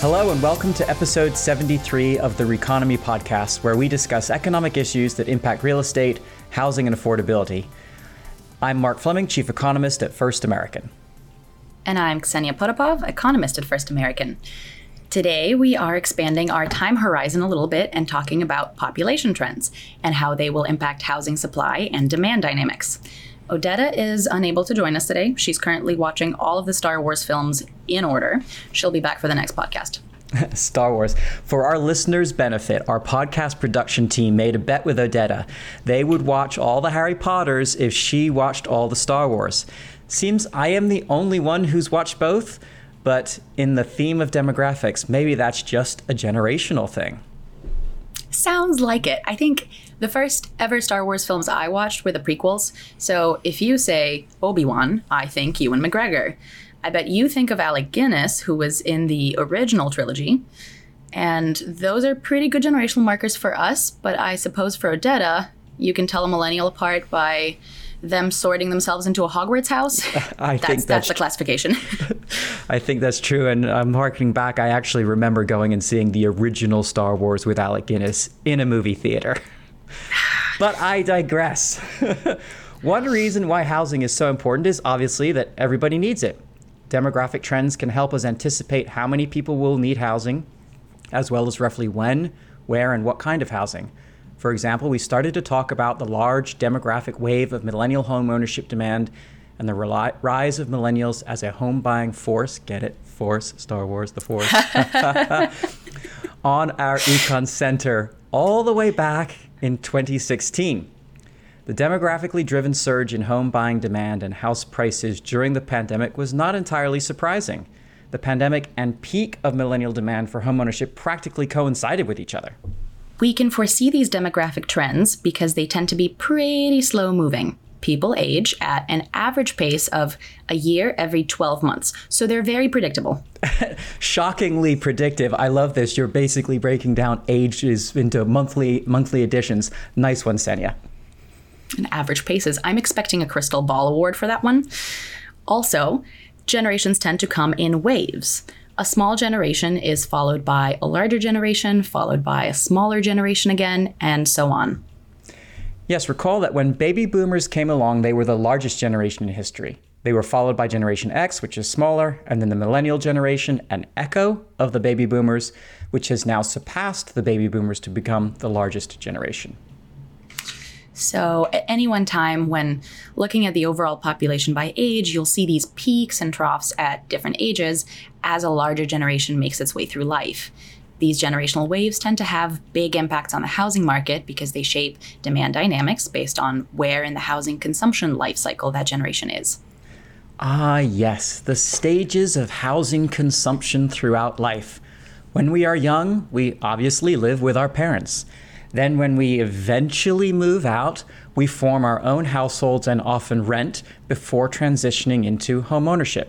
Hello, and welcome to episode 73 of the REconomy podcast, where we discuss economic issues that impact real estate, housing, and affordability. I'm Mark Fleming, Chief Economist at First American. And I'm Ksenia Potapov, Economist at First American. Today, we are expanding our time horizon a little bit and talking about population trends and how they will impact housing supply and demand dynamics. Odetta is unable to join us today. She's currently watching all of the Star Wars films in order. She'll be back for the next podcast. Star Wars. For our listeners' benefit, our podcast production team made a bet with Odetta. They would watch all the Harry Potters if she watched all the Star Wars. Seems I am the only one who's watched both, but in the theme of demographics, maybe that's just a generational thing. Sounds like it. I think the first ever Star Wars films I watched were the prequels. So if you say Obi Wan, I think Ewan McGregor. I bet you think of Alec Guinness, who was in the original trilogy. And those are pretty good generational markers for us, but I suppose for Odetta, you can tell a millennial apart by them sorting themselves into a Hogwarts house. I that's, think that's, that's the classification. I think that's true. And I'm harkening back, I actually remember going and seeing the original Star Wars with Alec Guinness in a movie theater. but I digress. One reason why housing is so important is obviously that everybody needs it. Demographic trends can help us anticipate how many people will need housing, as well as roughly when, where, and what kind of housing. For example, we started to talk about the large demographic wave of millennial home ownership demand and the rise of millennials as a home buying force. Get it? Force, Star Wars, the Force. on our Econ Center all the way back in 2016. The demographically driven surge in home buying demand and house prices during the pandemic was not entirely surprising. The pandemic and peak of millennial demand for homeownership practically coincided with each other. We can foresee these demographic trends because they tend to be pretty slow moving. People age at an average pace of a year every 12 months, so they're very predictable. Shockingly predictive. I love this. You're basically breaking down ages into monthly monthly additions. Nice one, Ksenia. And average paces. I'm expecting a crystal ball award for that one. Also, generations tend to come in waves. A small generation is followed by a larger generation, followed by a smaller generation again, and so on. Yes, recall that when baby boomers came along, they were the largest generation in history. They were followed by Generation X, which is smaller, and then the millennial generation, an echo of the baby boomers, which has now surpassed the baby boomers to become the largest generation. So, at any one time, when looking at the overall population by age, you'll see these peaks and troughs at different ages as a larger generation makes its way through life. These generational waves tend to have big impacts on the housing market because they shape demand dynamics based on where in the housing consumption life cycle that generation is. Ah, yes, the stages of housing consumption throughout life. When we are young, we obviously live with our parents. Then, when we eventually move out, we form our own households and often rent before transitioning into homeownership.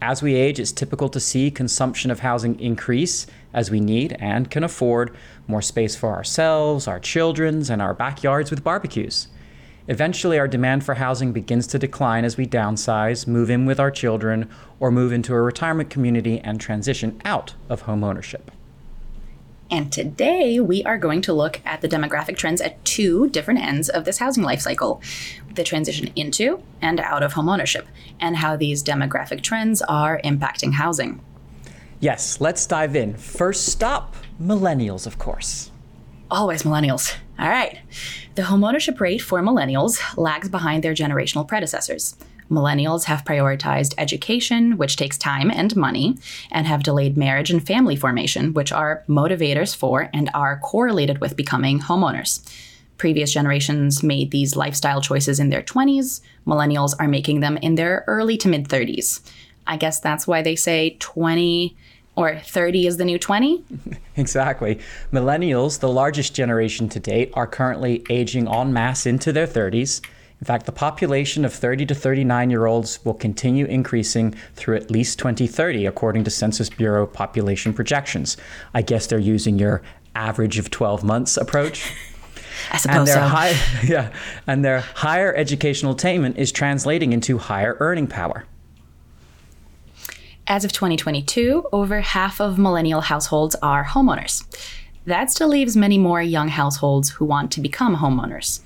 As we age, it's typical to see consumption of housing increase as we need and can afford more space for ourselves, our children's, and our backyards with barbecues. Eventually, our demand for housing begins to decline as we downsize, move in with our children, or move into a retirement community and transition out of homeownership. And today we are going to look at the demographic trends at two different ends of this housing life cycle the transition into and out of homeownership, and how these demographic trends are impacting housing. Yes, let's dive in. First stop millennials, of course. Always millennials. All right. The homeownership rate for millennials lags behind their generational predecessors. Millennials have prioritized education, which takes time and money, and have delayed marriage and family formation, which are motivators for and are correlated with becoming homeowners. Previous generations made these lifestyle choices in their 20s. Millennials are making them in their early to mid 30s. I guess that's why they say 20 or 30 is the new 20? exactly. Millennials, the largest generation to date, are currently aging en masse into their 30s. In fact, the population of 30 to 39 year olds will continue increasing through at least 2030, according to Census Bureau population projections. I guess they're using your average of 12 months approach. I suppose and their so. High, yeah, and their higher educational attainment is translating into higher earning power. As of 2022, over half of millennial households are homeowners. That still leaves many more young households who want to become homeowners.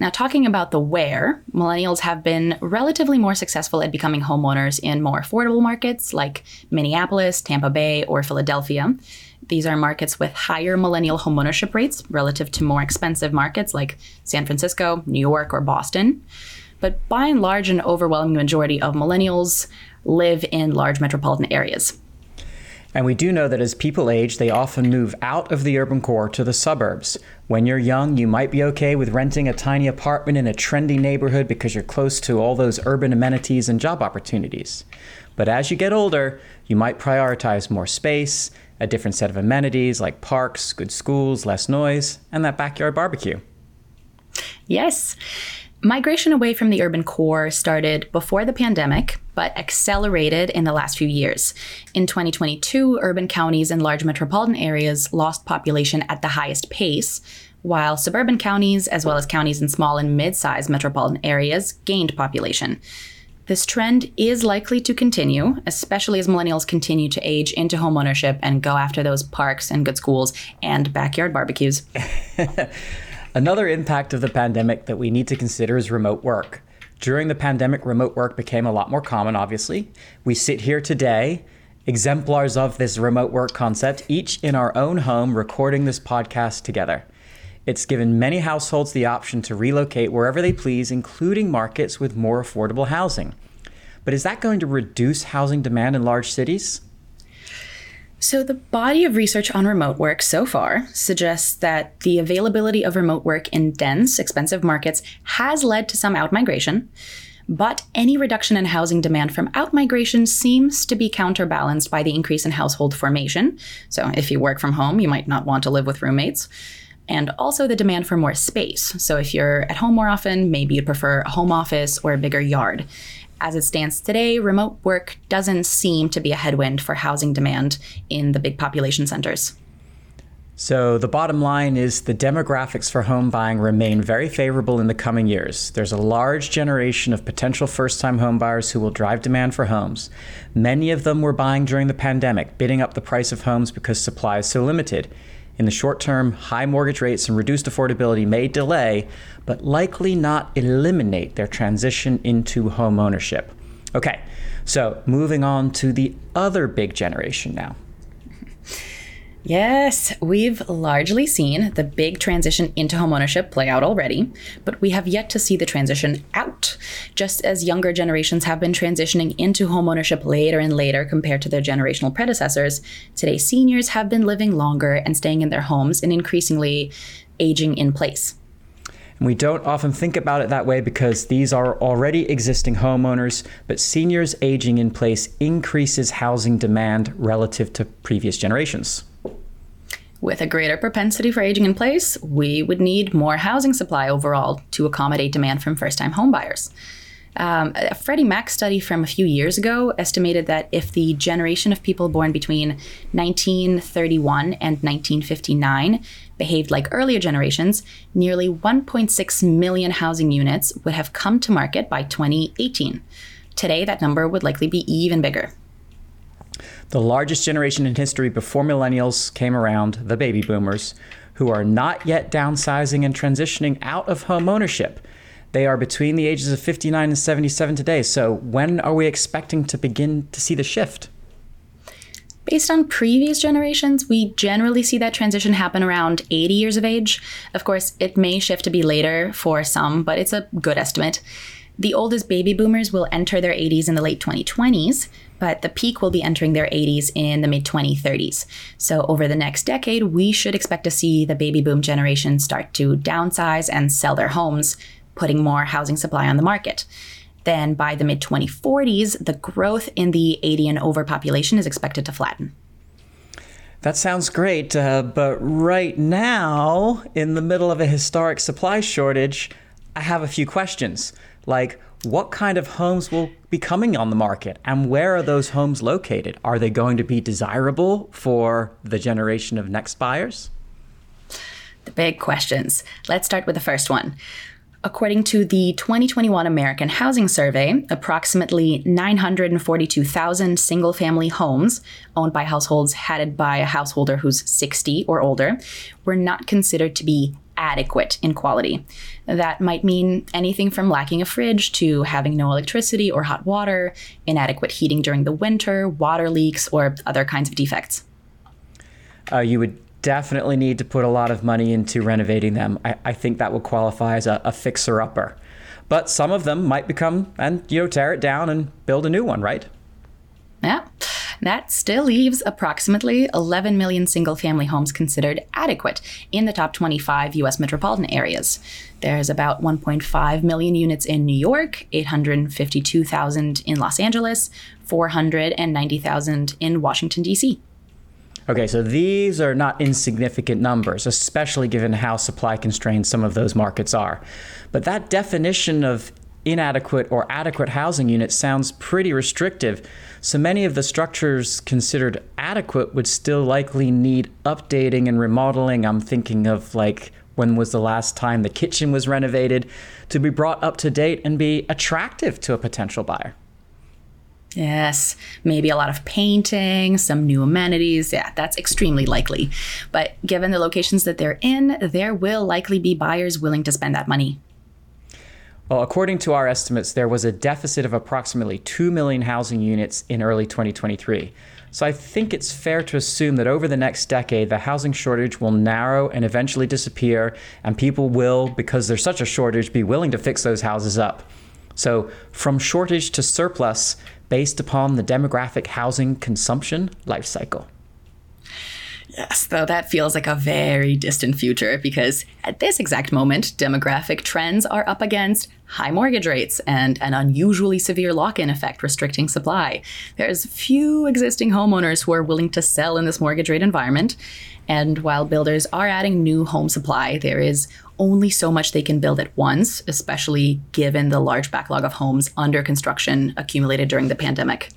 Now, talking about the where, millennials have been relatively more successful at becoming homeowners in more affordable markets like Minneapolis, Tampa Bay, or Philadelphia. These are markets with higher millennial homeownership rates relative to more expensive markets like San Francisco, New York, or Boston. But by and large, an overwhelming majority of millennials live in large metropolitan areas. And we do know that as people age, they often move out of the urban core to the suburbs. When you're young, you might be okay with renting a tiny apartment in a trendy neighborhood because you're close to all those urban amenities and job opportunities. But as you get older, you might prioritize more space, a different set of amenities like parks, good schools, less noise, and that backyard barbecue. Yes. Migration away from the urban core started before the pandemic, but accelerated in the last few years. In 2022, urban counties and large metropolitan areas lost population at the highest pace, while suburban counties, as well as counties in small and mid sized metropolitan areas, gained population. This trend is likely to continue, especially as millennials continue to age into homeownership and go after those parks and good schools and backyard barbecues. Another impact of the pandemic that we need to consider is remote work. During the pandemic, remote work became a lot more common, obviously. We sit here today, exemplars of this remote work concept, each in our own home, recording this podcast together. It's given many households the option to relocate wherever they please, including markets with more affordable housing. But is that going to reduce housing demand in large cities? So, the body of research on remote work so far suggests that the availability of remote work in dense, expensive markets has led to some outmigration, but any reduction in housing demand from outmigration seems to be counterbalanced by the increase in household formation. So, if you work from home, you might not want to live with roommates. And also the demand for more space. So, if you're at home more often, maybe you'd prefer a home office or a bigger yard as it stands today, remote work doesn't seem to be a headwind for housing demand in the big population centers. So, the bottom line is the demographics for home buying remain very favorable in the coming years. There's a large generation of potential first time homebuyers who will drive demand for homes. Many of them were buying during the pandemic, bidding up the price of homes because supply is so limited. In the short term, high mortgage rates and reduced affordability may delay, but likely not eliminate their transition into home ownership. Okay, so moving on to the other big generation now. Yes, we've largely seen the big transition into homeownership play out already, but we have yet to see the transition out. Just as younger generations have been transitioning into homeownership later and later compared to their generational predecessors, today seniors have been living longer and staying in their homes and increasingly aging in place. We don't often think about it that way because these are already existing homeowners, but seniors aging in place increases housing demand relative to previous generations. With a greater propensity for aging in place, we would need more housing supply overall to accommodate demand from first time homebuyers. Um, a Freddie Mac study from a few years ago estimated that if the generation of people born between 1931 and 1959 behaved like earlier generations, nearly 1.6 million housing units would have come to market by 2018. Today, that number would likely be even bigger. The largest generation in history before millennials came around, the baby boomers, who are not yet downsizing and transitioning out of home ownership. They are between the ages of 59 and 77 today. So, when are we expecting to begin to see the shift? Based on previous generations, we generally see that transition happen around 80 years of age. Of course, it may shift to be later for some, but it's a good estimate. The oldest baby boomers will enter their 80s in the late 2020s, but the peak will be entering their 80s in the mid 2030s. So, over the next decade, we should expect to see the baby boom generation start to downsize and sell their homes, putting more housing supply on the market. Then, by the mid 2040s, the growth in the 80 and over population is expected to flatten. That sounds great, uh, but right now, in the middle of a historic supply shortage, I have a few questions like what kind of homes will be coming on the market and where are those homes located? Are they going to be desirable for the generation of next buyers? The big questions. Let's start with the first one. According to the 2021 American Housing Survey, approximately 942,000 single family homes owned by households headed by a householder who's 60 or older were not considered to be adequate in quality. That might mean anything from lacking a fridge to having no electricity or hot water, inadequate heating during the winter, water leaks, or other kinds of defects. Uh, you would definitely need to put a lot of money into renovating them. I, I think that would qualify as a, a fixer upper. But some of them might become and you know tear it down and build a new one, right? Yeah. That still leaves approximately 11 million single family homes considered adequate in the top 25 US metropolitan areas. There's about 1.5 million units in New York, 852,000 in Los Angeles, 490,000 in Washington, D.C. Okay, so these are not insignificant numbers, especially given how supply constrained some of those markets are. But that definition of inadequate or adequate housing units sounds pretty restrictive. So many of the structures considered adequate would still likely need updating and remodeling. I'm thinking of like when was the last time the kitchen was renovated to be brought up to date and be attractive to a potential buyer. Yes, maybe a lot of painting, some new amenities. Yeah, that's extremely likely. But given the locations that they're in, there will likely be buyers willing to spend that money. Well, according to our estimates, there was a deficit of approximately 2 million housing units in early 2023. So I think it's fair to assume that over the next decade, the housing shortage will narrow and eventually disappear, and people will, because there's such a shortage, be willing to fix those houses up. So, from shortage to surplus, based upon the demographic housing consumption life cycle. Yes, though that feels like a very distant future because at this exact moment, demographic trends are up against high mortgage rates and an unusually severe lock in effect restricting supply. There's few existing homeowners who are willing to sell in this mortgage rate environment. And while builders are adding new home supply, there is only so much they can build at once, especially given the large backlog of homes under construction accumulated during the pandemic.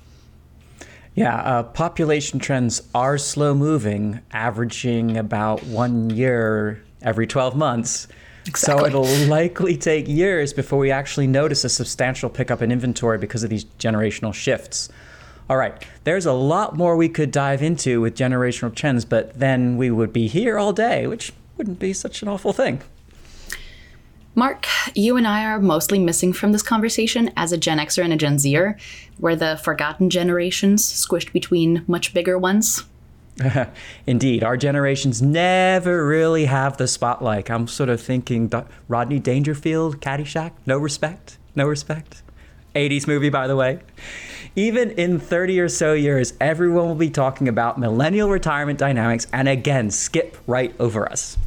Yeah, uh, population trends are slow moving, averaging about one year every 12 months. Exactly. So it'll likely take years before we actually notice a substantial pickup in inventory because of these generational shifts. All right, there's a lot more we could dive into with generational trends, but then we would be here all day, which wouldn't be such an awful thing. Mark, you and I are mostly missing from this conversation as a Gen Xer and a Gen Zer. We're the forgotten generations squished between much bigger ones. Indeed, our generations never really have the spotlight. I'm sort of thinking Rodney Dangerfield, Caddyshack, no respect, no respect. 80s movie, by the way. Even in 30 or so years, everyone will be talking about millennial retirement dynamics and again skip right over us.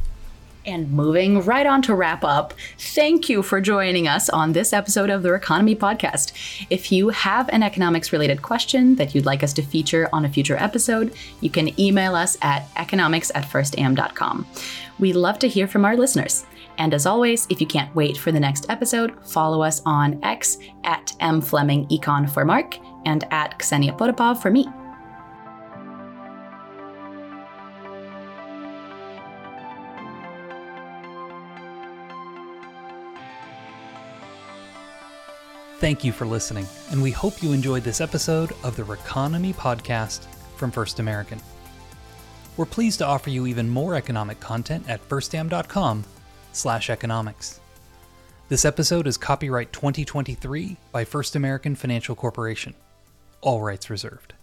And moving right on to wrap up, thank you for joining us on this episode of the REconomy Podcast. If you have an economics related question that you'd like us to feature on a future episode, you can email us at economics at firstam.com. We love to hear from our listeners. And as always, if you can't wait for the next episode, follow us on X at M Fleming Econ for Mark and at Ksenia Potapov for me. Thank you for listening, and we hope you enjoyed this episode of the REconomy podcast from First American. We're pleased to offer you even more economic content at firstam.com slash economics. This episode is copyright 2023 by First American Financial Corporation. All rights reserved.